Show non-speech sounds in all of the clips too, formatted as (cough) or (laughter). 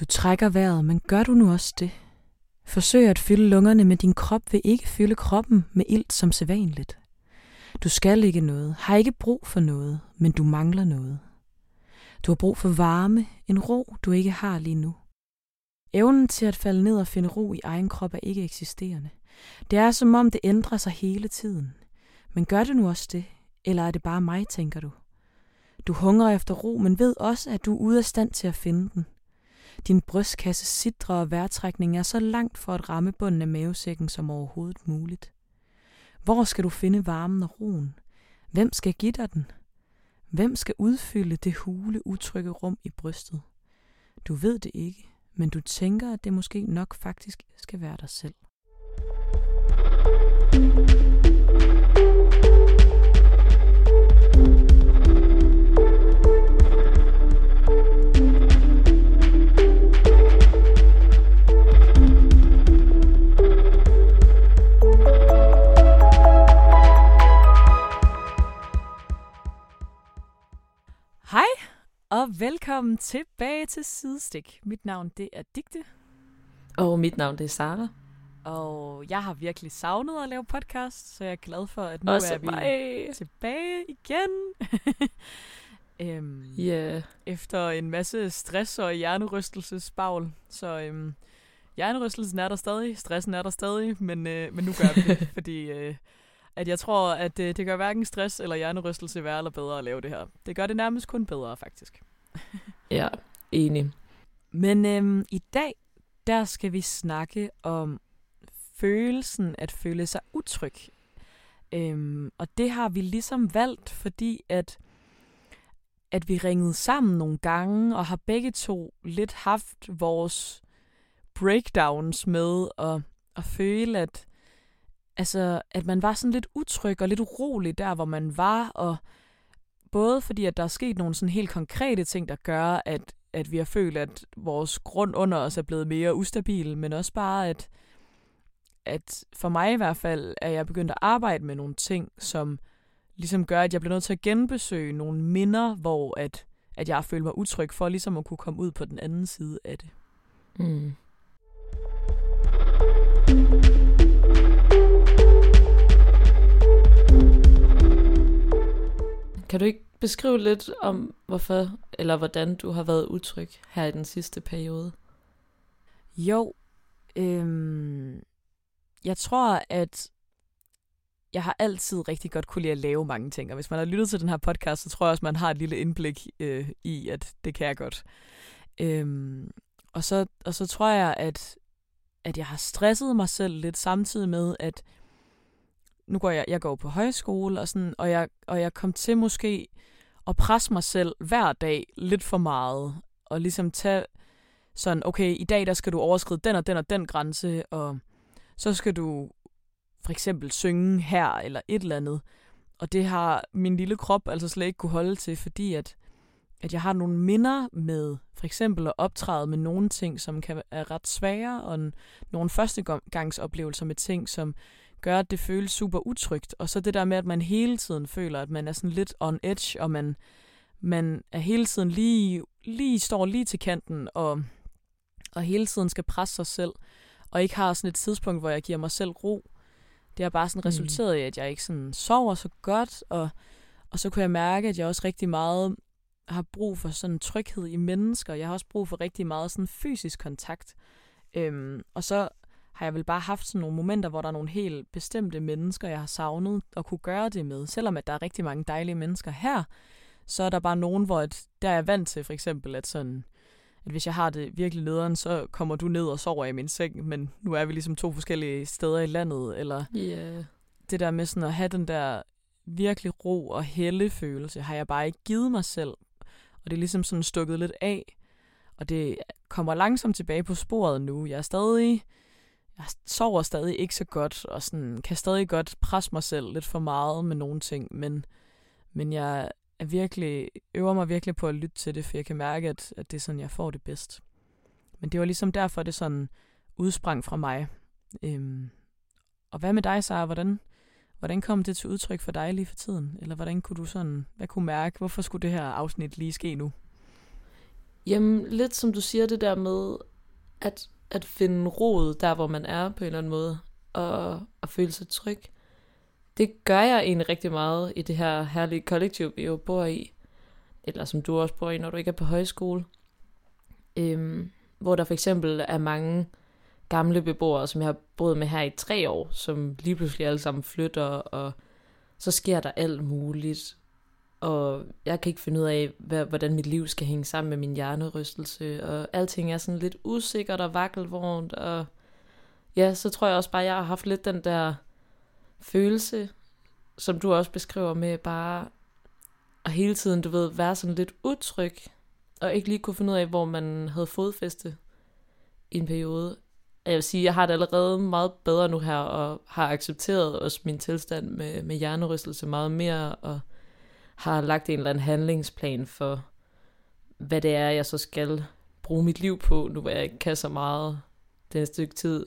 Du trækker vejret, men gør du nu også det? Forsøg at fylde lungerne, men din krop vil ikke fylde kroppen med ilt som sædvanligt. Du skal ikke noget, har ikke brug for noget, men du mangler noget. Du har brug for varme, en ro, du ikke har lige nu. Evnen til at falde ned og finde ro i egen krop er ikke eksisterende. Det er som om det ændrer sig hele tiden. Men gør det nu også det, eller er det bare mig, tænker du? Du hungrer efter ro, men ved også, at du er ude af stand til at finde den. Din brystkasse sidrer og vejrtrækning er så langt for at ramme bunden af mavesækken som overhovedet muligt. Hvor skal du finde varmen og roen? Hvem skal give dig den? Hvem skal udfylde det hule, utrygge rum i brystet? Du ved det ikke, men du tænker, at det måske nok faktisk skal være dig selv. Hej og velkommen tilbage til Sidestik. Mit navn det er Digte, Og mit navn det er Sara. og jeg har virkelig savnet at lave podcast, så jeg er glad for, at nu Også er vi mig. tilbage igen. (laughs) øhm, Ja, Efter en masse stress og hjernerystelsesbagl. Så øhm, hjernerystelsen er der stadig, stressen er der stadig, men, øh, men nu gør vi det, (laughs) fordi øh, at jeg tror, at øh, det gør hverken stress eller hjernerystelse værre eller bedre at lave det her. Det gør det nærmest kun bedre, faktisk. (laughs) ja, enig. Men øhm, i dag, der skal vi snakke om følelsen at føle sig utryg. Øhm, og det har vi ligesom valgt, fordi at, at vi ringede sammen nogle gange, og har begge to lidt haft vores breakdowns med at, at føle, at, altså, at man var sådan lidt utryg og lidt urolig der, hvor man var, og både fordi, at der er sket nogle sådan helt konkrete ting, der gør, at, at vi har følt, at vores grund under os er blevet mere ustabil, men også bare, at, at for mig i hvert fald, at jeg begyndt at arbejde med nogle ting, som ligesom gør, at jeg bliver nødt til at genbesøge nogle minder, hvor at, at jeg føler mig utryg for ligesom at kunne komme ud på den anden side af det. Mm. Kan du ikke beskrive lidt om, hvorfor eller hvordan du har været utryg her i den sidste periode? Jo, øhm, jeg tror, at jeg har altid rigtig godt kunne lide at lave mange ting, og hvis man har lyttet til den her podcast, så tror jeg også, man har et lille indblik øh, i, at det kan jeg godt. Øhm, og, så, og så tror jeg, at, at jeg har stresset mig selv lidt samtidig med, at nu går jeg, jeg går på højskole, og, sådan, og, jeg, og jeg kom til måske at presse mig selv hver dag lidt for meget, og ligesom tage sådan, okay, i dag der skal du overskride den og den og den grænse, og så skal du for eksempel synge her eller et eller andet. Og det har min lille krop altså slet ikke kunne holde til, fordi at, at jeg har nogle minder med for eksempel at optræde med nogle ting, som kan være ret svære, og nogle førstegangsoplevelser med ting, som gør, at det føles super utrygt. Og så det der med, at man hele tiden føler, at man er sådan lidt on edge, og man, man er hele tiden lige, lige står lige til kanten, og, og hele tiden skal presse sig selv, og ikke har sådan et tidspunkt, hvor jeg giver mig selv ro. Det har bare sådan Mm. resulteret i, at jeg ikke sådan sover så godt, og, og så kunne jeg mærke, at jeg også rigtig meget har brug for sådan tryghed i mennesker. Jeg har også brug for rigtig meget sådan fysisk kontakt. Øhm, og så har jeg vel bare haft sådan nogle momenter, hvor der er nogle helt bestemte mennesker, jeg har savnet at kunne gøre det med. Selvom at der er rigtig mange dejlige mennesker her, så er der bare nogen, hvor at, der er jeg vant til for eksempel, at sådan, at hvis jeg har det virkelig nederen, så kommer du ned og sover i min seng, men nu er vi ligesom to forskellige steder i landet, eller Ja. det der med sådan at have den der virkelig ro og helle følelse, har jeg bare ikke givet mig selv. Og det er ligesom sådan stukket lidt af. Og det kommer langsomt tilbage på sporet nu. Jeg er stadig, jeg sover stadig ikke så godt, og sådan, kan stadig godt presse mig selv lidt for meget med nogle ting, men, men jeg er virkelig, øver mig virkelig på at lytte til det, for jeg kan mærke, at, at det er sådan, jeg får det bedst. Men det var ligesom derfor, det sådan udsprang fra mig. Øhm, og hvad med dig, Sara? Hvordan, hvordan kom det til udtryk for dig lige for tiden? Eller hvordan kunne du sådan, hvad kunne mærke? Hvorfor skulle det her afsnit lige ske nu? Jamen, lidt som du siger det der med, at, at finde rod der, hvor man er på en eller anden måde, og og føle sig tryg. Det gør jeg egentlig rigtig meget i det her herlige kollektiv, vi jo bor i. Eller som du også bor i, når du ikke er på højskole. Øhm, hvor der for eksempel er mange gamle beboere, som jeg har boet med her i tre år, som lige pludselig alle sammen flytter, og så sker der alt muligt. Og jeg kan ikke finde ud af, hvad, hvordan mit liv skal hænge sammen med min hjernerystelse, og alting er sådan lidt usikkert og vakkelvognt, og ja, så tror jeg også bare, at jeg har haft lidt den der følelse, som du også beskriver med bare at hele tiden, du ved, være sådan lidt utryg, og ikke lige kunne finde ud af, hvor man havde fodfæste i en periode. Jeg vil sige, jeg har det allerede meget bedre nu her, og har accepteret også min tilstand med, med hjernerystelse meget mere, og har lagt en eller anden handlingsplan for, hvad det er, jeg så skal bruge mit liv på, nu hvor jeg ikke kan så meget den stykke tid.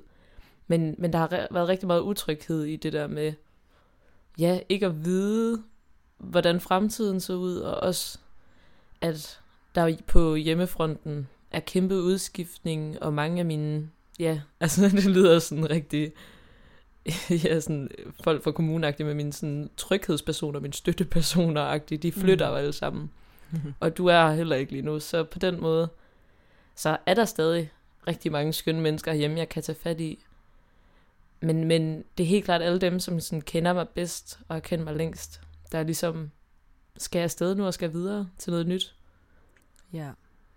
Men, men der har været rigtig meget utryghed i det der med, ja, ikke at vide, hvordan fremtiden så ud, og også, at der på hjemmefronten er kæmpe udskiftning, og mange af mine, ja, (laughs) altså det lyder sådan rigtig, (laughs) ja, sådan folk fra kommunen med mine sådan tryghedspersoner, mine støttepersoner de flytter mm. alle sammen. Mm-hmm. Og du er heller ikke lige nu, så på den måde, så er der stadig rigtig mange skønne mennesker hjemme, jeg kan tage fat i. Men, men det er helt klart alle dem, som sådan kender mig bedst og har kendt mig længst, der er ligesom, skal jeg afsted nu og skal videre til noget nyt? Ja.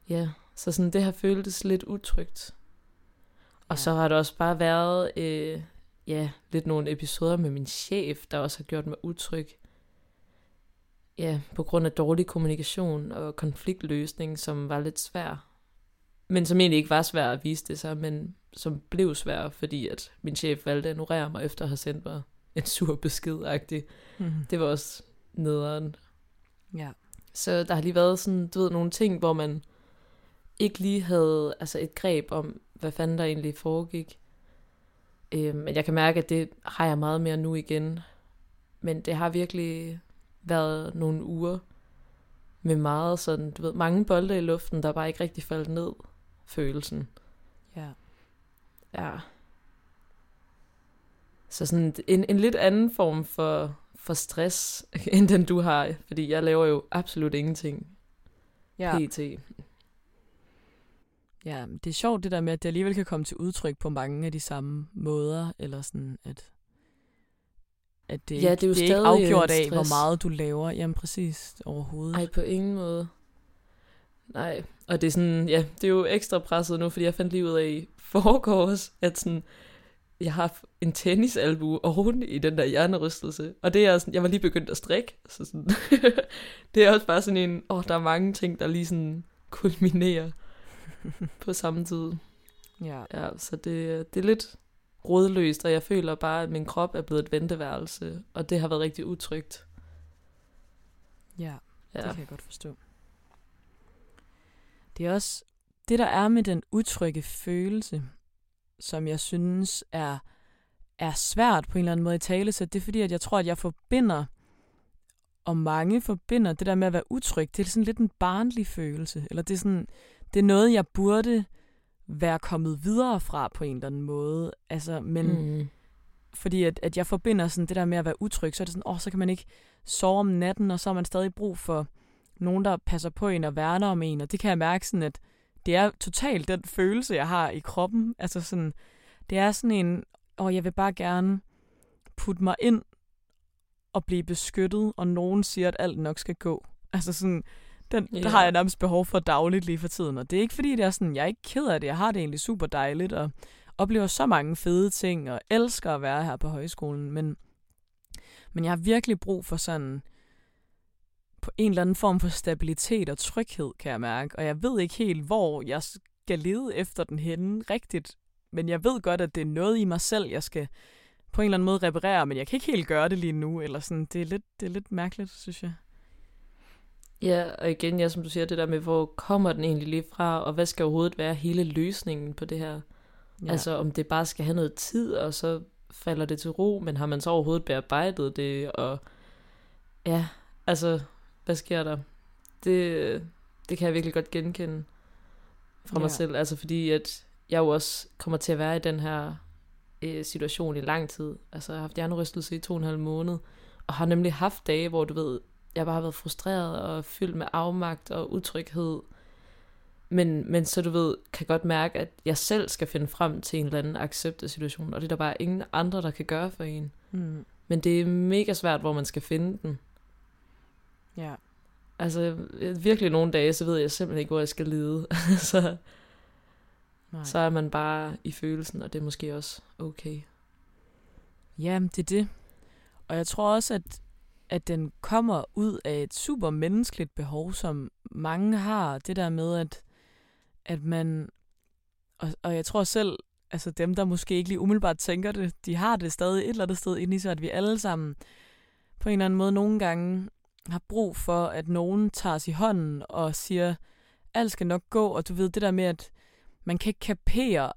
Ja, så sådan det har føltes lidt utrygt. Og ja. så har der også bare været, øh, ja, lidt nogle episoder med min chef, der også har gjort mig utryg. Ja, på grund af dårlig kommunikation og konfliktløsning, som var lidt svær. Men som egentlig ikke var svær at vise det sig, men som blev svær, fordi at min chef valgte at ignorere mig, efter at have sendt mig en sur besked -agtig. Mm. Det var også nederen. Ja. Så der har lige været sådan, du ved, nogle ting, hvor man ikke lige havde altså et greb om, hvad fanden der egentlig foregik. Øh, men jeg kan mærke, at det har jeg meget mere nu igen. Men det har virkelig været nogle uger med meget sådan, du ved, mange bolde i luften, der bare ikke rigtig faldt ned, følelsen. Ja. Ja. Så sådan en, en lidt anden form for, for stress, (laughs) end den du har, fordi jeg laver jo absolut ingenting. Ja. PT. Ja, det er sjovt det der med, at det alligevel kan komme til udtryk på mange af de samme måder, eller sådan, at, at det, ja, det er, jo det er ikke afgjort af, hvor meget du laver. Jamen præcis, overhovedet. Nej, på ingen måde. Nej, og det er sådan, ja, det er jo ekstra presset nu, fordi jeg fandt lige ud af i forgårs, at sådan, jeg har en tennisalbu oven i den der hjernerystelse. Og det er sådan, jeg var lige begyndt at strikke. Så sådan, (laughs) det er også bare sådan en, åh, der er mange ting, der lige sådan kulminerer (laughs) på samme tid. Ja. ja så det, det er lidt rådløst, og jeg føler bare, at min krop er blevet et venteværelse, og det har været rigtig utrygt. Ja, ja. det kan jeg godt forstå. Det er også det, der er med den utrygge følelse, som jeg synes er, er svært på en eller anden måde i tale, så det er fordi, at jeg tror, at jeg forbinder, og mange forbinder det der med at være utryg, det er sådan lidt en barnlig følelse, eller det er sådan, det er noget, jeg burde være kommet videre fra på en eller anden måde, altså, men mm. fordi at, at jeg forbinder sådan det der med at være utryg, så er det sådan, åh, oh, så kan man ikke sove om natten, og så har man stadig brug for nogen, der passer på en og værner om en, og det kan jeg mærke sådan, at det er totalt den følelse, jeg har i kroppen. Altså sådan, det er sådan en, og jeg vil bare gerne putte mig ind og blive beskyttet, og nogen siger, at alt nok skal gå. Altså sådan, den yeah. der har jeg nærmest behov for dagligt lige for tiden. Og det er ikke fordi, det er sådan, jeg er ikke ked af det. Jeg har det egentlig super dejligt, og oplever så mange fede ting, og elsker at være her på højskolen. Men, men jeg har virkelig brug for sådan på en eller anden form for stabilitet og tryghed, kan jeg mærke. Og jeg ved ikke helt, hvor jeg skal lede efter den henne rigtigt. Men jeg ved godt, at det er noget i mig selv, jeg skal på en eller anden måde reparere, men jeg kan ikke helt gøre det lige nu. Eller sådan. Det, er lidt, det er lidt mærkeligt, synes jeg. Ja, og igen, ja, som du siger, det der med, hvor kommer den egentlig lige fra, og hvad skal overhovedet være hele løsningen på det her? Ja. Altså, om det bare skal have noget tid, og så falder det til ro, men har man så overhovedet bearbejdet det, og ja, altså, hvad sker der? Det, det kan jeg virkelig godt genkende. fra mig Ja. selv. Altså fordi, at jeg jo også kommer til at være i den her øh, situation i lang tid. Altså jeg har haft hjernerystelse i to og en halv måned, og har nemlig haft dage, hvor du ved, jeg bare har været frustreret og fyldt med afmagt og utryghed. Men, men så du ved, kan godt mærke, at jeg selv skal finde frem til en eller anden accept af situationen, og det er der bare ingen andre, der kan gøre for en. Mm. Men det er mega svært, hvor man skal finde den. Ja. Altså virkelig nogle dage, så ved jeg simpelthen ikke, hvor jeg skal lide. (laughs) så, Nej. så er man bare i følelsen, og det er måske også okay. Ja, det er det. Og jeg tror også, at, at den kommer ud af et super menneskeligt behov, som mange har. Det der med, at, at man... Og, og jeg tror selv, altså dem, der måske ikke lige umiddelbart tænker det, de har det stadig et eller andet sted inde i sig, at vi alle sammen på en eller anden måde nogle gange har brug for, at nogen tager os i hånden og siger, alt skal nok gå, og du ved det der med, at man kan ikke kapere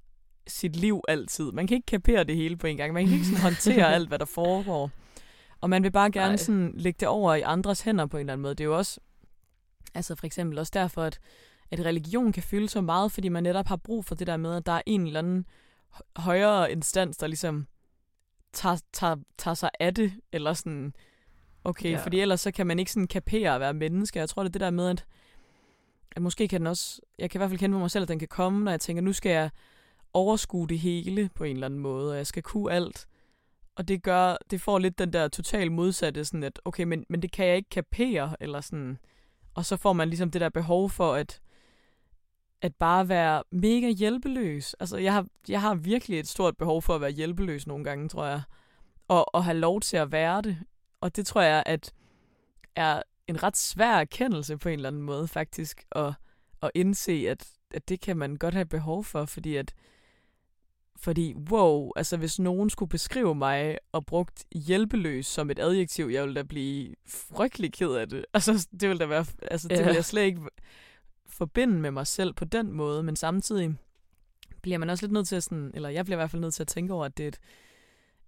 sit liv altid. Man kan ikke kapere det hele på en gang. Man kan ikke sådan håndtere (laughs) alt, hvad der foregår. Og man vil bare gerne Nej. sådan lægge det over i andres hænder på en eller anden måde. Det er jo også, altså for eksempel også derfor, at, at religion kan fylde så meget, fordi man netop har brug for det der med, at der er en eller anden hø- højere instans, der ligesom tager, tager, tager sig af det, eller sådan, okay, ja. fordi ellers så kan man ikke sådan kapere at være menneske. Jeg tror, det er det der med, at, at måske kan den også, jeg kan i hvert fald kende på mig selv, at den kan komme, når jeg tænker, nu skal jeg overskue det hele på en eller anden måde, og jeg skal kunne alt. Og det gør, det får lidt den der total modsatte, sådan at, okay, men, men det kan jeg ikke kapere, eller sådan. Og så får man ligesom det der behov for, at, at bare være mega hjælpeløs. Altså, jeg har, jeg har virkelig et stort behov for at være hjælpeløs nogle gange, tror jeg. Og, og have lov til at være det. Og det tror jeg, at er en ret svær erkendelse på en eller anden måde, faktisk, at, at indse, at, at det kan man godt have behov for, fordi at fordi, wow, altså hvis nogen skulle beskrive mig og brugt hjælpeløs som et adjektiv, jeg ville da blive frygtelig ked af det. Altså, det ville da være, altså, det Ja. ville jeg slet ikke forbinde med mig selv på den måde, men samtidig bliver man også lidt nødt til at sådan, eller jeg bliver i hvert fald nødt til at tænke over, at det er, et,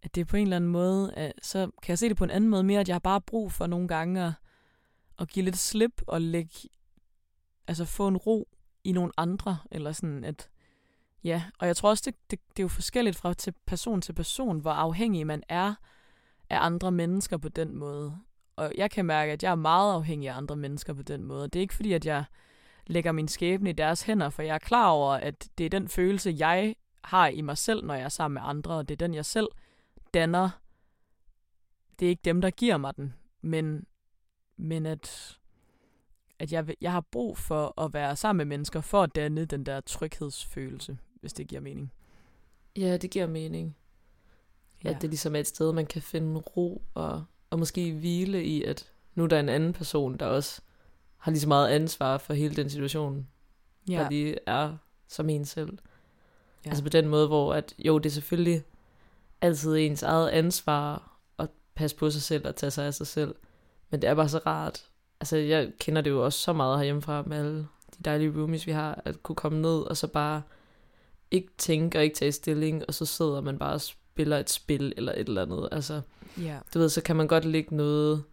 at det er på en eller anden måde, at, så kan jeg se det på en anden måde mere, at jeg har bare brug for nogle gange at, at give lidt slip og lægge, altså få en ro i nogle andre, eller sådan at, ja, og jeg tror også, det, det, det er jo forskelligt fra til person til person, hvor afhængig man er af andre mennesker på den måde. Og jeg kan mærke, at jeg er meget afhængig af andre mennesker på den måde. Det er ikke fordi, at jeg lægger min skæbne i deres hænder, for jeg er klar over, at det er den følelse, jeg har i mig selv, når jeg er sammen med andre, og det er den, jeg selv danner. Det er ikke dem, der giver mig den, men, men at, at jeg, jeg har brug for at være sammen med mennesker, for at danne den der tryghedsfølelse, hvis det giver mening. Ja, det giver mening. Ja. At det ligesom er et sted, man kan finde ro og, og måske hvile i, at nu er der en anden person, der også har lige så meget ansvar for hele den situation, ja. der lige er som en selv. Ja. Altså på den måde, hvor at, jo, det er selvfølgelig altid ens eget ansvar at passe på sig selv og tage sig af sig selv. Men det er bare så rart. Altså jeg kender det jo også så meget herhjemmefra med alle de dejlige roomies, vi har, at kunne komme ned og så bare ikke tænke og ikke tage stilling, og så sidder man bare og spiller et spil eller et eller andet. Altså, ja. du ved, så kan man godt lægge noget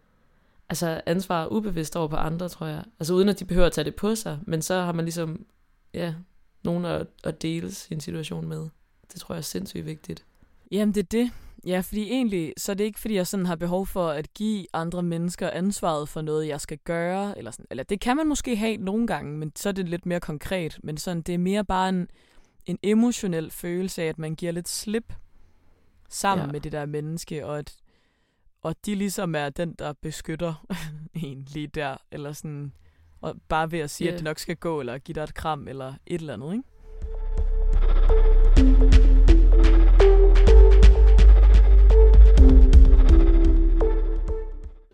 altså ansvar ubevidst over på andre, tror jeg. Altså uden at de behøver at tage det på sig, men så har man ligesom, ja, nogen at, at dele sin situation med. Det tror jeg er sindssygt vigtigt. Jamen, det er det. Ja, fordi egentlig, så er det ikke, fordi jeg sådan har behov for at give andre mennesker ansvaret for noget, jeg skal gøre. Eller, sådan. eller det kan man måske have nogle gange, men så er det lidt mere konkret. Men sådan, det er mere bare en, en emotionel følelse af, at man giver lidt slip sammen Ja. med det der menneske, og at og de ligesom er den, der beskytter (laughs) en lige der, eller sådan, og bare ved at sige, Ja. at det nok skal gå, eller give dig et kram, eller et eller andet, ikke?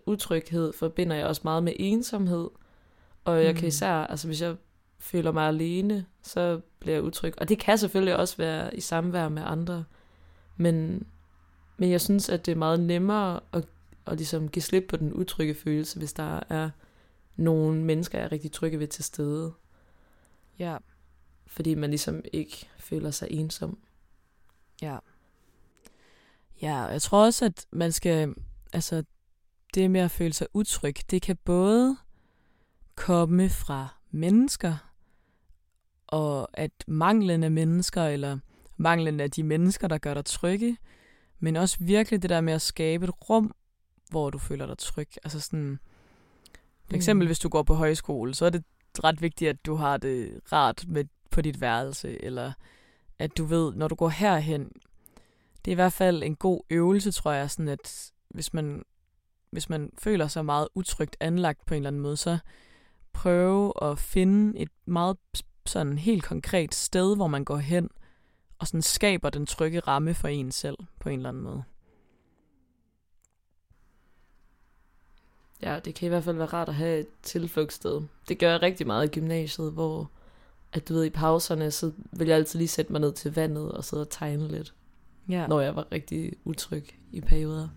Utryghed forbinder jeg også meget med ensomhed, og jeg kan Mm. især, altså hvis jeg føler mig alene, så bliver jeg utryg. Og det kan selvfølgelig også være i samvær med andre, men, men jeg synes, at det er meget nemmere at, at ligesom give slip på den utrygge følelse, hvis der er nogle mennesker, jeg er rigtig trygge ved til stede. Ja. Fordi man ligesom ikke føler sig ensom. Ja. Ja, jeg tror også, at man skal, altså det med at føle sig utryg, det kan både komme fra mennesker, og at manglen af mennesker, eller manglen af de mennesker, der gør dig trygge, men også virkelig det der med at skabe et rum, hvor du føler dig tryg. Altså sådan, for eksempel Mm. hvis du går på højskole, så er det ret vigtigt, at du har det rart med, på dit værelse, eller at du ved, når du går herhen, det er i hvert fald en god øvelse, tror jeg, sådan at hvis man, hvis man føler sig meget utrygt anlagt på en eller anden måde, så prøve at finde et meget sådan helt konkret sted, hvor man går hen, og sådan skaber den trygge ramme for en selv på en eller anden måde. Ja, det kan i hvert fald være rart at have et tilflugtssted. Det gør jeg rigtig meget i gymnasiet, hvor at du ved, i pauserne, så vil jeg altid lige sætte mig ned til vandet og sidde og tegne lidt, Ja. når jeg var rigtig utryg i perioder.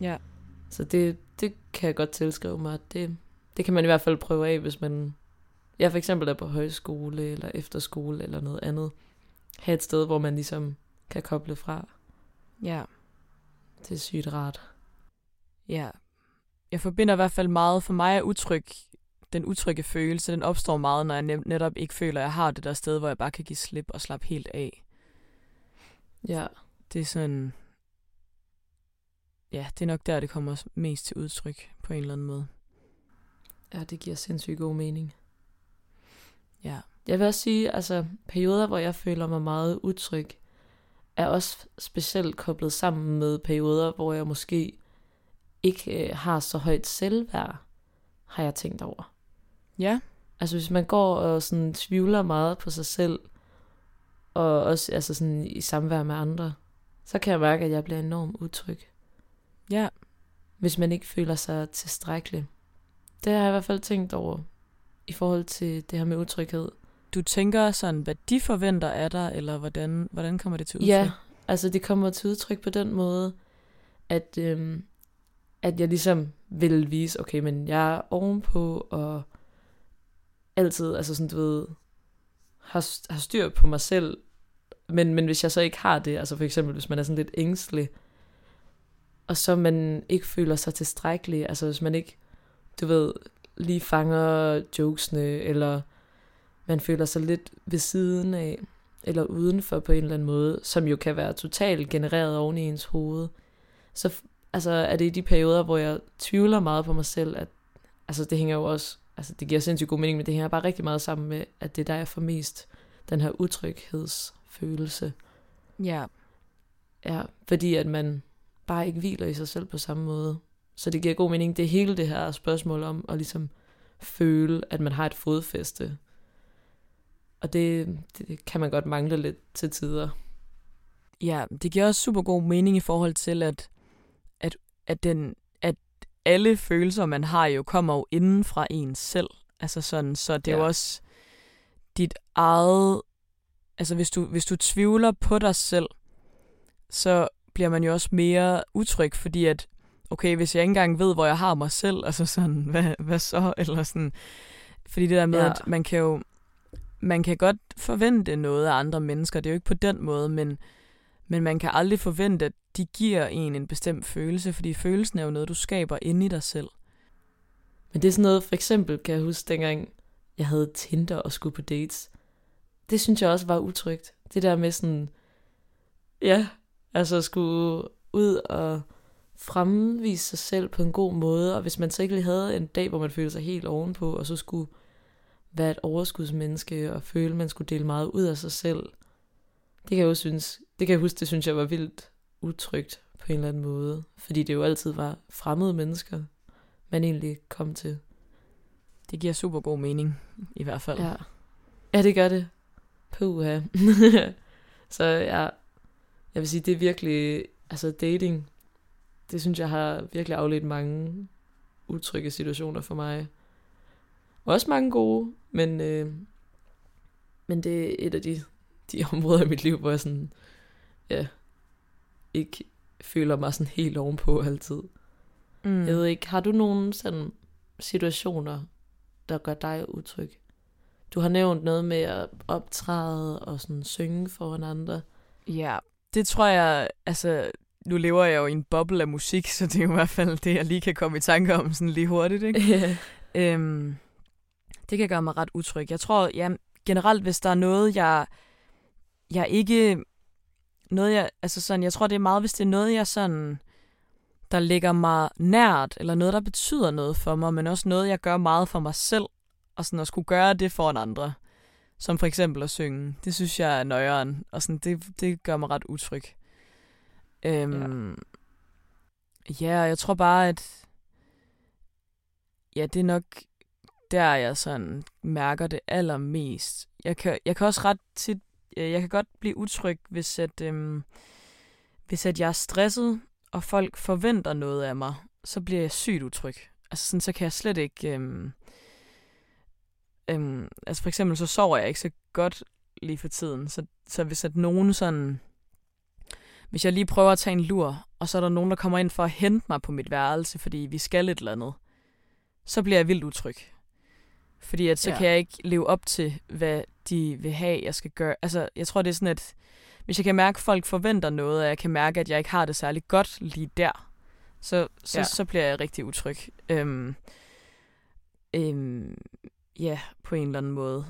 Ja. Så det, det kan jeg godt tilskrive mig. Det, det kan man i hvert fald prøve af, hvis man... Jeg for eksempel er på højskole eller efterskole eller noget andet. Ha' et sted, hvor man ligesom kan koble fra. Ja. Det er sygt rart. Ja. Jeg forbinder i hvert fald meget, for mig er utryg, den utrygge følelse, den opstår meget, når jeg netop ikke føler, at jeg har det der sted, hvor jeg bare kan give slip og slappe helt af. Ja, Det er sådan, ja, det er nok der, det kommer mest til udtryk på en eller anden måde. ja det giver sindssygt god mening. Ja. Jeg vil også sige, altså perioder, hvor jeg føler mig meget utryg, er også specielt koblet sammen med perioder, hvor jeg måske ikke øh, har så højt selvværd, har jeg tænkt over. Ja. Altså hvis man går og sådan tvivler meget på sig selv, og også altså sådan i samvær med andre, så kan jeg mærke, at jeg bliver enormt utryg, Ja. hvis man ikke føler sig tilstrækkelig. Det har jeg i hvert fald tænkt over, i forhold til det her med utryghed. Du tænker sådan, hvad de forventer af dig, eller hvordan, hvordan kommer det til udtryk? Ja, altså det kommer til udtryk på den måde, at, øhm, at jeg ligesom vil vise, okay, men jeg er ovenpå, og altid, altså sådan, du ved, har, har styr på mig selv, men, men hvis jeg så ikke har det, altså for eksempel, hvis man er sådan lidt ængstelig, og så man ikke føler sig tilstrækkelig, altså hvis man ikke, du ved, lige fanger jokesene, eller man føler sig lidt ved siden af, eller udenfor på en eller anden måde, som jo kan være totalt genereret oven i ens hoved, så altså, er det i de perioder, hvor jeg tvivler meget på mig selv, at altså, det hænger jo også, altså det giver sindssygt god mening, men det hænger bare rigtig meget sammen med, at det er der, jeg får mest den her utryghedsfølelse. Ja. Ja, fordi at man bare ikke hviler i sig selv på samme måde. Så det giver god mening. Det hele det her spørgsmål om at ligesom føle, at man har et fodfæste. Og det, det kan man godt mangle lidt til tider. Ja, det giver også super god mening i forhold til, at, at, at, den, at alle følelser, man har jo, kommer jo inden fra en selv. Altså sådan, så det er jo Ja. også dit eget... Altså hvis du, hvis du tvivler på dig selv, så bliver man jo også mere utryg, fordi at, okay, hvis jeg ikke engang ved, hvor jeg har mig selv, altså sådan, (laughs) hvad, hvad så? Eller sådan, fordi det der med, Ja. at man kan jo, man kan godt forvente noget af andre mennesker, det er jo ikke på den måde, men, men man kan aldrig forvente, at de giver en en bestemt følelse, fordi følelsen er jo noget, du skaber inde i dig selv. Men det er sådan noget, for eksempel kan jeg huske, dengang jeg havde Tinder og skulle på dates. Det synes jeg også var utrygt. Det der med sådan, ja, altså skulle ud og fremvise sig selv på en god måde, og hvis man så ikke lige havde en dag, hvor man følte sig helt ovenpå, og så skulle være et overskudsmenneske, og føle, at man skulle dele meget ud af sig selv, det kan jeg jo synes, det kan jeg huske, det synes jeg var vildt utrygt på en eller anden måde, fordi det jo altid var fremmede mennesker, man egentlig kom til. Det giver super god mening, i hvert fald. Ja, ja det gør det. Puha. (laughs) så ja, jeg vil sige, det er virkelig, altså dating, det synes jeg har virkelig afledt mange utrygge situationer for mig. Også mange gode, men, øh, men det er et af de, de (laughs) områder i mit liv, hvor jeg sådan, ja, ikke føler mig sådan helt ovenpå altid. Mm. Jeg ved ikke, har du nogle sådan situationer, der gør dig utryg? Du har nævnt noget med at optræde og sådan synge foran andre. Ja, det tror jeg, altså, nu lever jeg jo i en boble af musik, så det er jo i hvert fald det, jeg lige kan komme i tanke om sådan lige hurtigt, ikke? Ja. Øhm, det kan gøre mig ret utryg. Jeg tror, ja, generelt, hvis der er noget, jeg, jeg ikke... Noget, jeg, altså sådan, jeg tror, det er meget, hvis det er noget, jeg sådan der ligger mig nært, eller noget, der betyder noget for mig, men også noget, jeg gør meget for mig selv, og sådan at skulle gøre det foran andre. Som for eksempel at synge. Det synes jeg er nøjeren, og sådan, det, det gør mig ret utryg. Øhm, ja. ja, jeg tror bare, at ja, det er nok der, jeg sådan mærker det allermest. Jeg kan, jeg kan også ret tit, jeg kan godt blive utryg, hvis at, øhm, hvis at jeg er stresset, og folk forventer noget af mig, så bliver jeg sygt utryg. Altså sådan, så kan jeg slet ikke... Øhm, øhm, altså for eksempel, så sover jeg ikke så godt lige for tiden. Så, så hvis at nogen sådan... Hvis jeg lige prøver at tage en lur, og så er der nogen, der kommer ind for at hente mig på mit værelse, fordi vi skal et eller andet, så bliver jeg vildt utryg. Fordi at så ja. kan jeg ikke leve op til, hvad de vil have, jeg skal gøre. Altså, jeg tror, det er sådan, at hvis jeg kan mærke, at folk forventer noget, og jeg kan mærke, at jeg ikke har det særlig godt lige der, så, så, ja. så bliver jeg rigtig utryg. Øhm, øhm, ja, på en eller anden måde.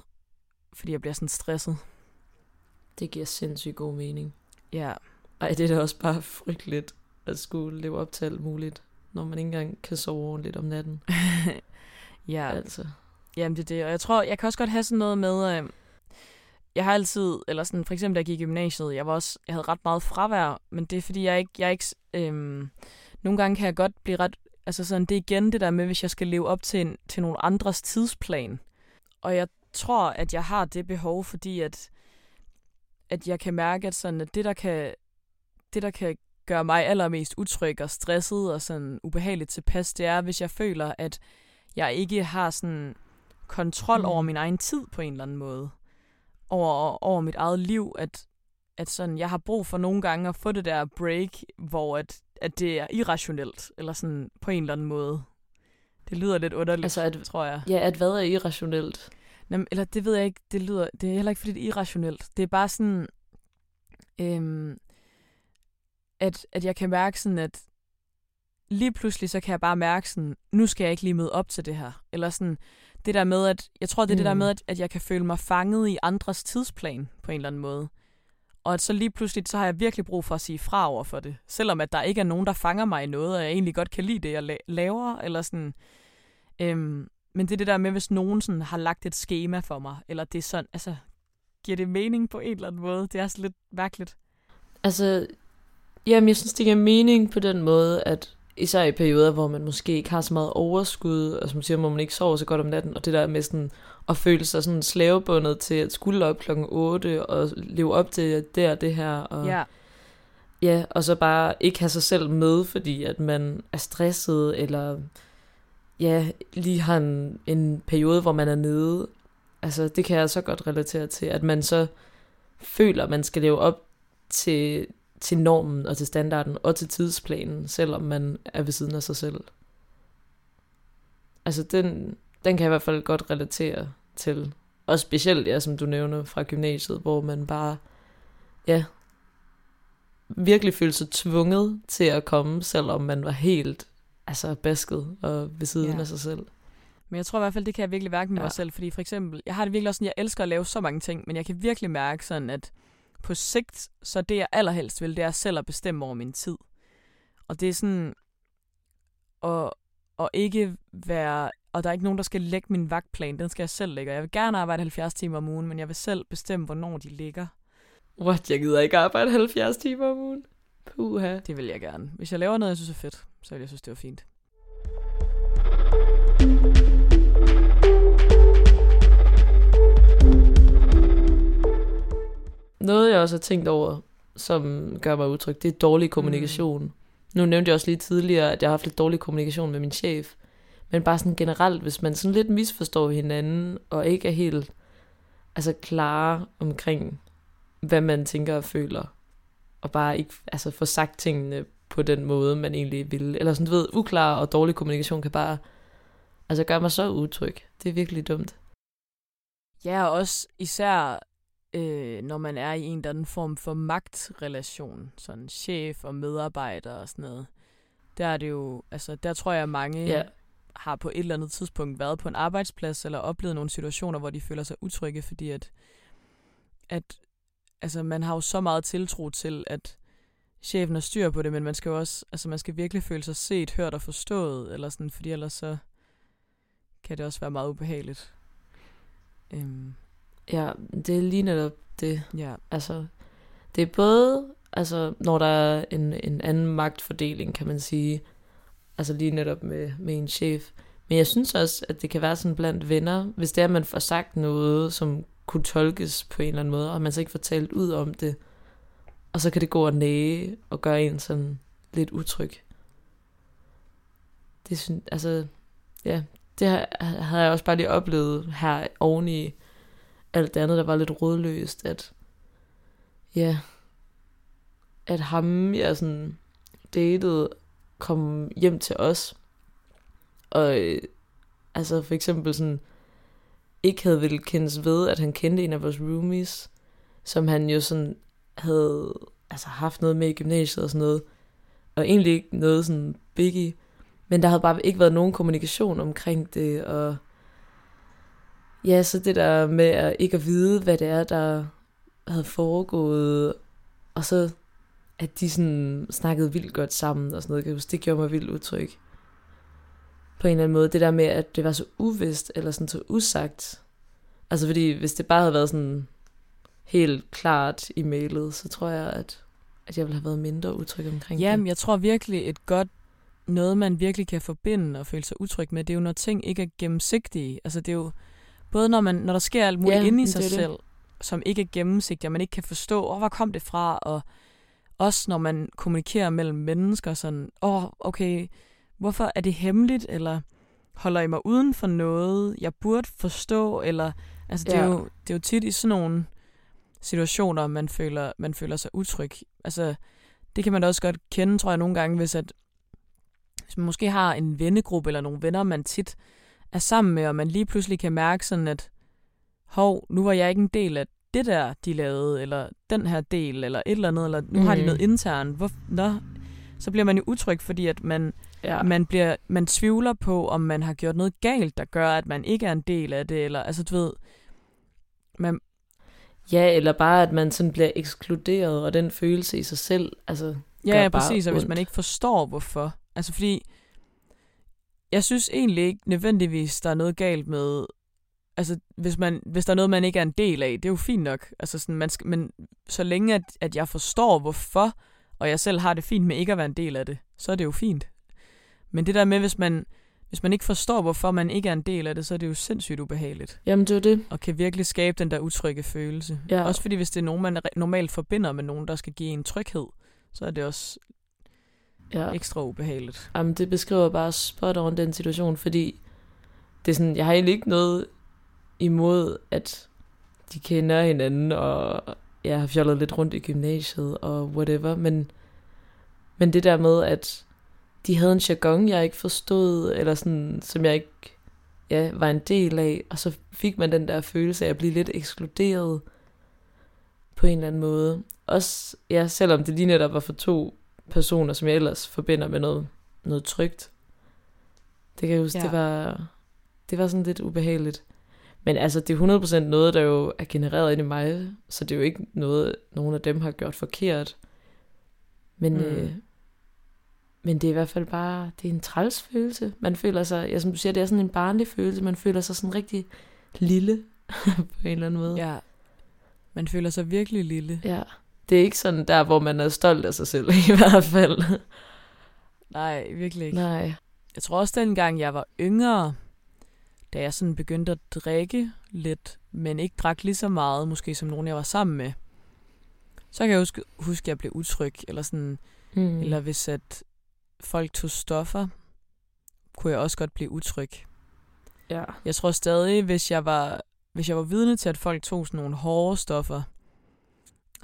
Fordi jeg bliver sådan stresset. Det giver sindssygt god mening. Ja. Ej, det er da også bare frygteligt at skulle leve op til alt muligt, når man ikke engang kan sove ordentligt om natten. (laughs) ja. Altså. Jamen, det er det. Og jeg tror, jeg kan også godt have sådan noget med, øh, jeg har altid, eller sådan, for eksempel da jeg gik i gymnasiet, jeg var også, jeg havde ret meget fravær, men det er fordi, jeg ikke, jeg ikke, øhm, nogle gange kan jeg godt blive ret, altså sådan, det er igen det der med, hvis jeg skal leve op til, en, til nogle andres tidsplan. Og jeg tror, at jeg har det behov, fordi at, at jeg kan mærke, at, sådan, at det, der kan, det, der kan gøre mig allermest utryg og stresset og sådan ubehageligt tilpas, det er, hvis jeg føler, at jeg ikke har sådan kontrol mm. over min egen tid på en eller anden måde over, over mit eget liv, at, at sådan, jeg har brug for nogle gange at få det der break, hvor at, at det er irrationelt, eller sådan på en eller anden måde. Det lyder lidt underligt, altså at, tror jeg. Ja, at hvad er irrationelt? Jamen, eller det ved jeg ikke, det lyder, det er heller ikke fordi det er irrationelt. Det er bare sådan, øhm, at, at jeg kan mærke sådan, at lige pludselig så kan jeg bare mærke sådan, nu skal jeg ikke lige møde op til det her. Eller sådan, det der med, at jeg tror, det er mm. det der mm. med, at, at jeg kan føle mig fanget i andres tidsplan på en eller anden måde. Og at så lige pludselig, så har jeg virkelig brug for at sige fra over for det. Selvom at der ikke er nogen, der fanger mig i noget, og jeg egentlig godt kan lide det, jeg laver, eller sådan. Øhm, men det er det der med, hvis nogen sådan har lagt et schema for mig, eller det er sådan, altså, giver det mening på en eller anden måde? Det er også lidt mærkeligt. Altså, jamen, jeg synes, det giver mening på den måde, at især i perioder, hvor man måske ikke har så meget overskud, og som siger, hvor man ikke sover så godt om natten, og det der med sådan at føle sig sådan slavebundet til at skulle op klokken 8 og leve op til det og det her. Og, ja. Ja, og så bare ikke have sig selv med, fordi at man er stresset, eller ja, lige har en, en periode, hvor man er nede. Altså, det kan jeg så godt relatere til, at man så føler, at man skal leve op til til normen og til standarden og til tidsplanen, selvom man er ved siden af sig selv. Altså den, den kan jeg i hvert fald godt relatere til. Og specielt, ja, som du nævner fra gymnasiet, hvor man bare, ja, virkelig følte sig tvunget til at komme, selvom man var helt altså basket og ved siden ja. af sig selv. Men jeg tror i hvert fald, det kan jeg virkelig mærke med ja. mig selv, fordi for eksempel, jeg har det virkelig også sådan, jeg elsker at lave så mange ting, men jeg kan virkelig mærke sådan, at på sigt, så det jeg allerhelst vil, det er selv at bestemme over min tid. Og det er sådan, at, at ikke være, og der er ikke nogen, der skal lægge min vagtplan, den skal jeg selv lægge. Jeg vil gerne arbejde 70 timer om ugen, men jeg vil selv bestemme, hvornår de ligger. What, jeg gider ikke arbejde 70 timer om ugen? Puha. Det vil jeg gerne. Hvis jeg laver noget, jeg synes er fedt, så vil jeg synes, det var fint. Noget, jeg også har tænkt over, som gør mig utryg, det er dårlig kommunikation. Mm. Nu nævnte jeg også lige tidligere, at jeg har haft lidt dårlig kommunikation med min chef. Men bare sådan generelt, hvis man sådan lidt misforstår hinanden, og ikke er helt altså klar omkring, hvad man tænker og føler, og bare ikke altså, få sagt tingene på den måde, man egentlig vil. Eller sådan, du ved, uklar og dårlig kommunikation kan bare altså gøre mig så utryg. Det er virkelig dumt. Ja, og også især øh, når man er i en eller anden form for magtrelation, sådan chef og medarbejder og sådan noget. Der er det jo, altså der tror jeg mange, ja. har på et eller andet tidspunkt været på en arbejdsplads eller oplevet nogle situationer, hvor de føler sig utrygge, fordi at, at altså, man har jo så meget tiltro til, at chefen har styr på det, men man skal jo også, altså man skal virkelig føle sig set, hørt og forstået, eller sådan, fordi ellers så kan det også være meget ubehageligt. Øhm, Ja, det er lige netop det. ja. Altså, det er både, altså, når der er en, en anden magtfordeling, kan man sige, altså lige netop med, med en chef. Men jeg synes også, at det kan være sådan blandt venner, hvis det er, at man får sagt noget, som kunne tolkes på en eller anden måde, og man så ikke får talt ud om det, og så kan det gå og næge og gøre en sådan lidt utryg. Det synes, altså, ja, det har, havde jeg også bare lige oplevet her oven i alt det andet, der var lidt rådløst, at ja, at ham, jeg sådan datede, kom hjem til os, og øh, altså for eksempel sådan, ikke havde vel kendes ved, at han kendte en af vores roomies, som han jo sådan havde altså haft noget med i gymnasiet og sådan noget, og egentlig ikke noget sådan biggie, men der havde bare ikke været nogen kommunikation omkring det, og ja, så det der med at ikke at vide, hvad det er, der havde foregået, og så at de sådan snakkede vildt godt sammen og sådan noget, kan huske, det gjorde mig vildt utryg. På en eller anden måde, det der med, at det var så uvist, eller sådan så usagt. Altså fordi, hvis det bare havde været sådan helt klart i mailet, så tror jeg, at, at jeg ville have været mindre utryg omkring Jamen, det. jeg tror virkelig et godt noget, man virkelig kan forbinde og føle sig utryg med, det er jo, når ting ikke er gennemsigtige. Altså, det er jo både, når, man, når der sker alt muligt Ja, ja, inde i sig det. selv, som ikke er gennemsigtigt, og man ikke kan forstå, oh, hvor kom det fra, og også når man kommunikerer mellem mennesker, sådan, åh, oh, okay, hvorfor er det hemmeligt, eller holder I mig uden for noget, jeg burde forstå, eller, altså, det, er Ja. jo, det er jo tit i sådan nogle situationer, man føler, man føler sig utryg. Altså, det kan man da også godt kende, tror jeg, nogle gange, hvis, at, hvis man måske har en vennegruppe eller nogle venner, man tit er sammen med, og man lige pludselig kan mærke sådan, at hov, nu var jeg ikke en del af det der, de lavede, eller den her del, eller et eller andet, eller nu mm. har de noget internt. Hvor, nå, så bliver man jo utryg, fordi at man, Ja. man, bliver, man tvivler på, om man har gjort noget galt, der gør, at man ikke er en del af det, eller altså du ved, man, ja, eller bare, at man sådan bliver ekskluderet, og den følelse i sig selv, altså, Ja, ja, præcis, og hvis man ikke forstår, hvorfor. Altså fordi, jeg synes egentlig ikke nødvendigvis, der er noget galt med, altså hvis, man, hvis der er noget, man ikke er en del af, det er jo fint nok. Altså sådan, man skal, men så længe, at, at jeg forstår, hvorfor, og jeg selv har det fint med ikke at være en del af det, så er det jo fint. Men det der med, hvis man, hvis man ikke forstår, hvorfor man ikke er en del af det, så er det jo sindssygt ubehageligt. jamen det er det. Og kan virkelig skabe den der utrygge følelse. Ja. Også fordi, hvis det er nogen, man normalt forbinder med nogen, der skal give en tryghed, så er det også Ja. ekstra ubehageligt. Jamen, det beskriver bare spot on den situation, fordi det er sådan, jeg har egentlig ikke noget imod, at de kender hinanden, og jeg har fjollet lidt rundt i gymnasiet, og whatever, men, men det der med, at de havde en jargon, jeg ikke forstod, eller sådan, som jeg ikke ja, var en del af, og så fik man den der følelse af at blive lidt ekskluderet på en eller anden måde. Også, ja, selvom det lige netop var for to personer, som jeg ellers forbinder med noget, noget trygt. Det kan jeg huske, ja. Det var, det var sådan lidt ubehageligt. Men altså, det er 100% noget, der jo er genereret ind i mig, så det er jo ikke noget, nogen af dem har gjort forkert. Men. Mm. øh, men det er i hvert fald bare, det er en træls følelse. Man føler sig, ja, som du siger, det er sådan en barnlig følelse, man føler sig sådan rigtig lille (laughs) på en eller anden måde. Ja. Man føler sig virkelig lille. ja. Det er ikke sådan der, hvor man er stolt af sig selv, (laughs) i hvert fald. Nej, virkelig ikke. Nej. Jeg tror også, dengang jeg var yngre, da jeg sådan begyndte at drikke lidt, men ikke drak lige så meget, måske som nogen, jeg var sammen med, så kan jeg huske, huske at jeg blev utryg, eller sådan, Mm. eller hvis at folk tog stoffer, kunne jeg også godt blive utryg. Ja. Jeg tror stadig, hvis jeg var, hvis jeg var vidne til, at folk tog sådan nogle hårde stoffer,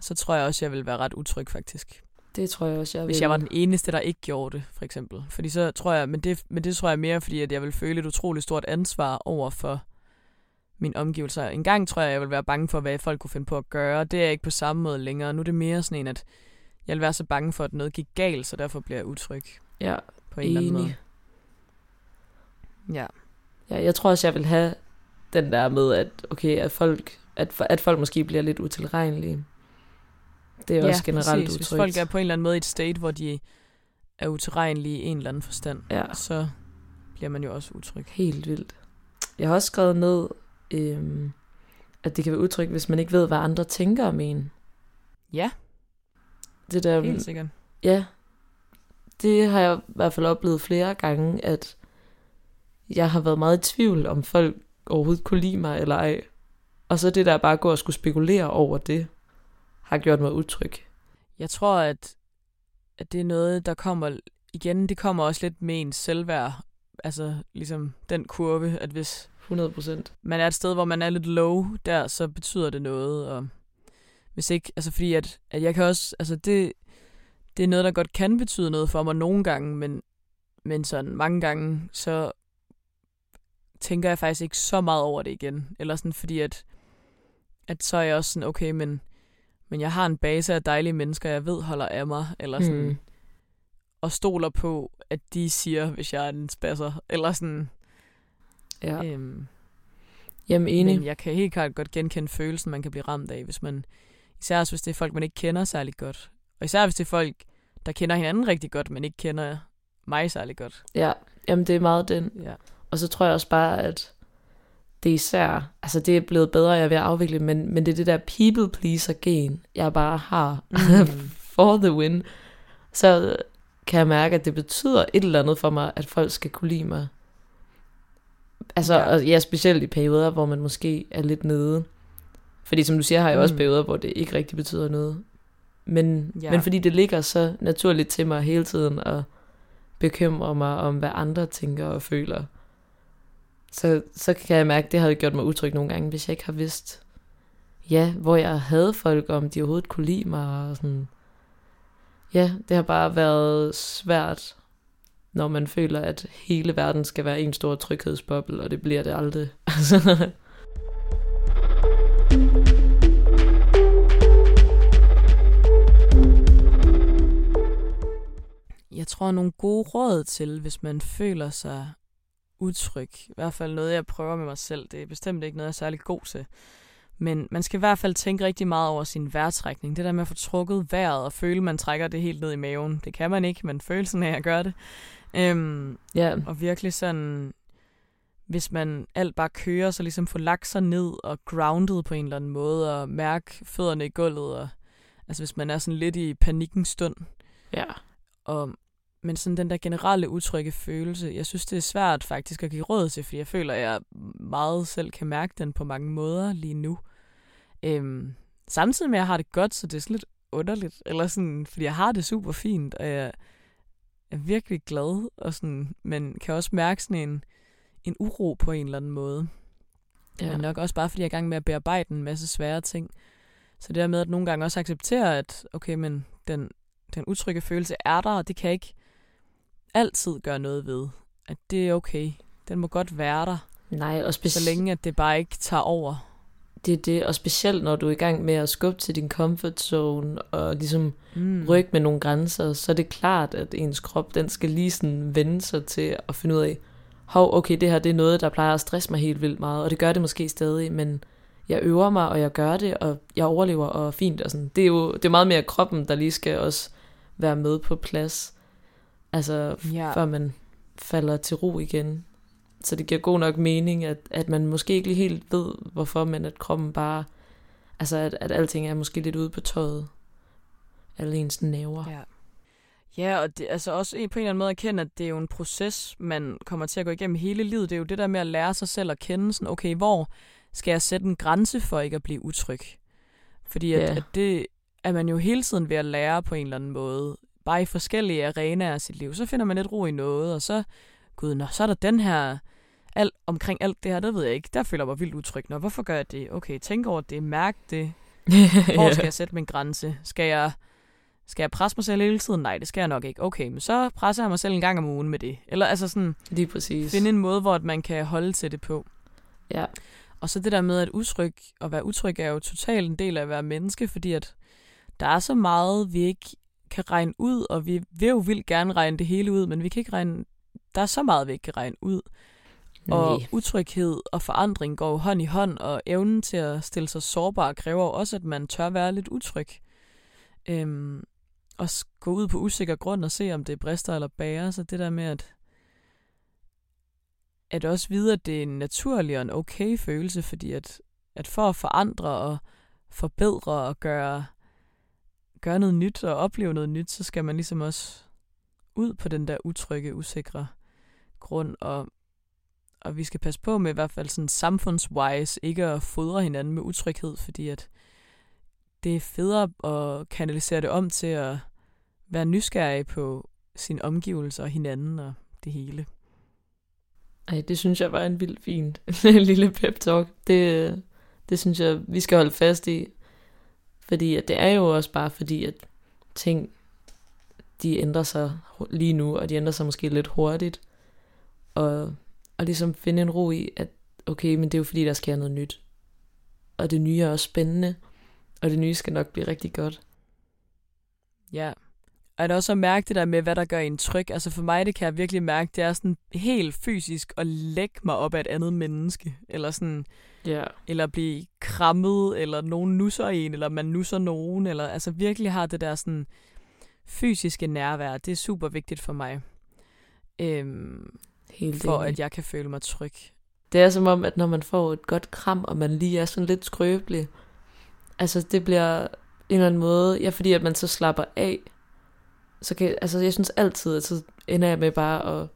så tror jeg også, jeg ville være ret utryg faktisk. Det tror jeg også, jeg Hvis vil. jeg var den eneste, der ikke gjorde det, for eksempel. Fordi så tror jeg, men det, men det tror jeg mere, fordi at jeg vil føle et utroligt stort ansvar over for mine omgivelser. En gang tror jeg, jeg vil være bange for, hvad folk kunne finde på at gøre. Det er jeg ikke på samme måde længere. Nu er det mere sådan en, at jeg vil være så bange for, at noget gik galt, så derfor bliver jeg utryg Ja, på en eller anden måde. Ja. Ja, jeg tror også, jeg vil have den der med, at, okay, at, folk, at, at folk måske bliver lidt utilregnelige. Det er ja, også generelt præcis. utrygt. Hvis folk er på en eller anden måde i et state, hvor de er utilregnelige i en eller anden forstand, Ja, så bliver man jo også utryg. helt vildt. Jeg har også skrevet ned, øhm, at det kan være utrygt, hvis man ikke ved, hvad andre tænker om en. Ja, Det der, helt sikkert. Ja, det har jeg i hvert fald oplevet flere gange, at jeg har været meget i tvivl, om folk overhovedet kunne lide mig eller ej. Og så det der bare at gå og skulle spekulere over det, har gjort mig utryg. Jeg tror, at, at det er noget, der kommer igen, det kommer også lidt med ens selvværd. Altså ligesom den kurve, at hvis 100 procent. man er et sted, hvor man er lidt low der, så betyder det noget. Og hvis ikke, altså fordi at, at jeg kan også, altså det, det er noget, der godt kan betyde noget for mig nogle gange, men, men sådan mange gange, så tænker jeg faktisk ikke så meget over det igen. Eller sådan, fordi at, at så er jeg også sådan, okay, men, men jeg har en base af dejlige mennesker, jeg ved holder af mig, eller sådan, Mm. og stoler på, at de siger, hvis jeg er en spasser, eller sådan, Ja. ja. øhm, Jamen enig. men jeg kan helt klart godt genkende følelsen, man kan blive ramt af, hvis man, især hvis det er folk, man ikke kender særlig godt. Og især hvis det er folk, der kender hinanden rigtig godt, men ikke kender mig særlig godt. Ja, jamen det er meget den. Ja. Og så tror jeg også bare, at det er især, altså det er blevet bedre, jeg er ved at afvikle, men, men det er det der people pleaser gen, jeg bare har Mm. (laughs) for the win. Så kan jeg mærke, at det betyder et eller andet for mig, at folk skal kunne lide mig. Altså, Ja. Og ja, specielt i perioder, hvor man måske er lidt nede. Fordi som du siger, har jeg også Mm. perioder, hvor det ikke rigtig betyder noget. Men, Ja. ja. men fordi det ligger så naturligt til mig hele tiden at bekymre mig om, hvad andre tænker og føler, så, så kan jeg mærke, at det har gjort mig utryg nogle gange, hvis jeg ikke har vidst, ja, hvor jeg havde folk, om de overhovedet kunne lide mig. Og sådan. Ja, det har bare været svært, når man føler, at hele verden skal være en stor tryghedsboble, og det bliver det aldrig. (laughs) Jeg tror, nogle gode råd til, hvis man føler sig utryg. I hvert fald noget, jeg prøver med mig selv. Det er bestemt ikke noget, jeg er særlig god til. Men man skal i hvert fald tænke rigtig meget over sin vejrtrækning. Det der med at få trukket vejret og føle, man trækker det helt ned i maven. Det kan man ikke, men følelsen af at gøre det. Øhm, ja, og virkelig sådan, hvis man alt bare kører, så ligesom få lagt sig ned og grounded på en eller anden måde, og mærke fødderne i gulvet. Og, altså hvis man er sådan lidt i panikkens stund. ja, Og, men sådan den der generelle utrygge følelse, jeg synes, det er svært faktisk at give råd til, fordi jeg føler, at jeg meget selv kan mærke den på mange måder lige nu. Øhm, samtidig med, at jeg har det godt, så det er sådan lidt underligt, eller sådan, fordi jeg har det super fint, og jeg er virkelig glad, og sådan, men kan også mærke sådan en, en uro på en eller anden måde. Ja. Men nok også bare, fordi jeg er i gang med at bearbejde en masse svære ting. Så det der med at nogle gange også acceptere, at okay, men den, den utrygge følelse er der, og det kan ikke altid gøre noget ved. At det er okay. Den må godt være der, Nej, og så specielt længe at det bare ikke tager over. det er det, og specielt når du er i gang med at skubbe til din comfort zone, og ligesom Mm. rykke med nogle grænser, så er det klart, at ens krop, den skal lige sådan vende sig til at finde ud af, hov, okay, det her det er noget, der plejer at stresse mig helt vildt meget, og det gør det måske stadig, men jeg øver mig, og jeg gør det, og jeg overlever, og fint, og sådan. Det er jo det er meget mere kroppen, der lige skal også være med på plads, altså Ja. før man falder til ro igen. Så det giver god nok mening, at, at man måske ikke lige helt ved, hvorfor, men at kroppen bare, altså at, at alting er måske lidt ude på tøjet. Alle ens nerver. Ja. Ja, og det, altså også på en eller anden måde at kende, at det er jo en proces, man kommer til at gå igennem hele livet. Det er jo det der med at lære sig selv at kende, sådan, okay, hvor skal jeg sætte en grænse for ikke at blive utryg? Fordi at, Ja. at det er man jo hele tiden ved at lære på en eller anden måde. Bare i forskellige arenaer af sit liv. Så finder man lidt ro i noget, og så, gud, nå, så er der den her, alt, omkring alt det her, det ved jeg ikke. Der føler jeg mig vildt utryg. Nå, hvorfor gør jeg det? Okay, tænk over det, mærk det, (laughs) hvor skal jeg sætte min grænse? Skal jeg, skal jeg presse mig selv hele tiden? Nej, det skal jeg nok ikke. Okay, men så presser jeg mig selv en gang om ugen med det. Eller altså sådan, Lige præcis. finde en måde, hvor man kan holde til det på. Ja, Og så det der med, at utryg, at være utryg er jo totalt en del af at være menneske, fordi at der er så meget, vi ikke kan regne ud, og vi vil jo vildt gerne regne det hele ud, men vi kan ikke regne, der er så meget, vi ikke kan regne ud. Og Nej. utryghed og forandring går jo hånd i hånd, og evnen til at stille sig sårbar kræver også, at man tør være lidt utryg. Øhm, og gå ud på usikker grund og se, om det brister eller bærer. Så det der med at, at også vide, at det er en naturlig og en okay følelse, fordi at, at for at forandre og forbedre og gøre, gøre noget nyt og opleve noget nyt, så skal man ligesom også ud på den der utrygge, usikre grund, og og vi skal passe på med i hvert fald sådan samfundswise ikke at fodre hinanden med utryghed, fordi at det er federe at kanalisere det om til at være nysgerrig på sine omgivelser og hinanden og det hele. Ej, det synes jeg var en vildt fin (laughs) lille pep talk. Det, det synes jeg, vi skal holde fast i. Fordi at det er jo også bare fordi, at ting, de ændrer sig lige nu, og de ændrer sig måske lidt hurtigt. Og, og ligesom finde en ro i, at okay, men det er jo fordi, der sker noget nyt. Og det nye er også spændende, og det nye skal nok blive rigtig godt. Ja. Og er det også at mærke det der med, hvad der gør en tryg? Altså for mig, det kan jeg virkelig mærke, det er sådan helt fysisk at lægge mig op af et andet menneske. Eller sådan, Ja. eller blive krammet, eller nogen nusser en, eller man nusser nogen, eller altså virkelig har det der sådan fysiske nærvær. Det er super vigtigt for mig. Øhm, Helt for enig. at jeg kan føle mig tryg. Det er som om, at når man får et godt kram, og man lige er sådan lidt skrøbelig, altså det bliver en eller anden måde, ja, fordi at man så slapper af, så kan, altså jeg synes altid, at så ender jeg med bare at,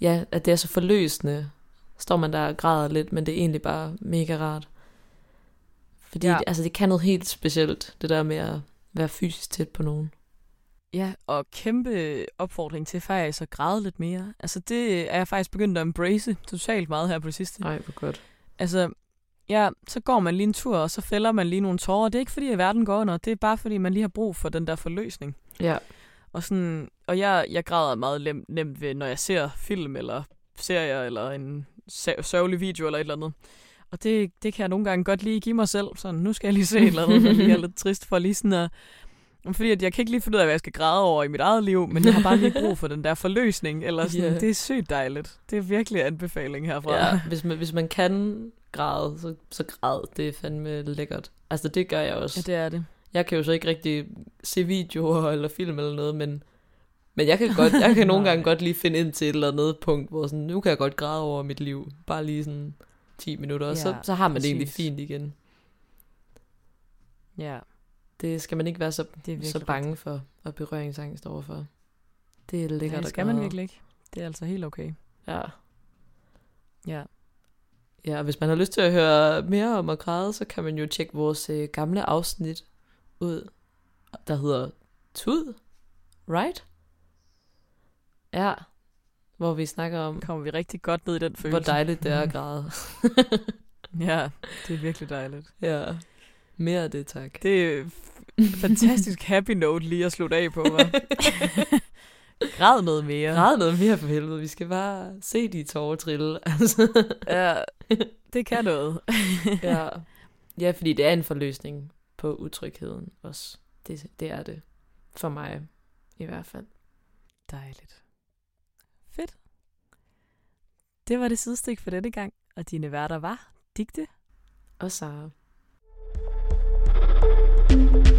ja, at det er så forløsende. Står man der og græder lidt, men det er egentlig bare mega rart. Fordi, Ja. altså det kan noget helt specielt, det der med at være fysisk tæt på nogen. Ja, og kæmpe opfordring til faktisk at græde lidt mere. Altså det er jeg faktisk begyndt at embrace totalt meget her på det sidste. Nej, hvor godt. Altså, ja, så går man lige en tur, og så fælder man lige nogle tårer. Det er ikke fordi, at verden går under. Det er bare fordi, man lige har brug for den der forløsning. Ja, Og, sådan, og jeg, jeg græder meget lem, nemt ved, når jeg ser film, eller serier, eller en sørgelig video, eller et eller andet. Og det, det kan jeg nogle gange godt lige give mig selv. Sådan, nu skal jeg lige se et eller andet, der lige er lidt trist for lige sådan at... Fordi at jeg kan ikke lige finde ud af, hvad jeg skal græde over i mit eget liv, men jeg har bare lige brug for den der forløsning. Eller sådan, yeah. Det er sygt dejligt. Det er virkelig anbefaling herfra. Ja, hvis man, hvis man kan græde, så, så græd. Det er fandme lækkert. Altså, det gør jeg også. ja, det er det. Jeg kan jo så ikke rigtig se videoer eller film eller noget, men, men jeg kan, godt, jeg kan (laughs) nogle gange godt lige finde ind til et eller andet punkt, hvor sådan, nu kan jeg godt græde over mit liv. Bare lige sådan 10 minutter, og så, Ja, så har man det egentlig fint igen. Ja, Det skal man ikke være så, det så bange for og berøringsangst overfor. Det er lækkert Nej, det at skal man virkelig ikke. Det er altså helt okay. Ja. Ja. Ja, og hvis man har lyst til at høre mere om at græde, så kan man jo tjekke vores øh, gamle afsnit ud, der hedder Tud, right? Ja, hvor vi snakker om, Kommer vi rigtig godt ned i den følelse. hvor dejligt det er at (laughs) græde. Ja, det er virkelig dejligt. ja, mere af det, tak. Det er fantastisk happy note lige at slutte af på, hva'? (laughs) Græd noget mere. Græd noget mere for helvede, vi skal bare se de tårer trille. (laughs) Altså. Ja, det kan noget. ja. ja, fordi det er en forløsning på utrygheden også. Det, det er det. For mig i hvert fald. Dejligt. Fedt. Det var det sidestik for denne gang, og dine værter var Digte Og Sara. thank you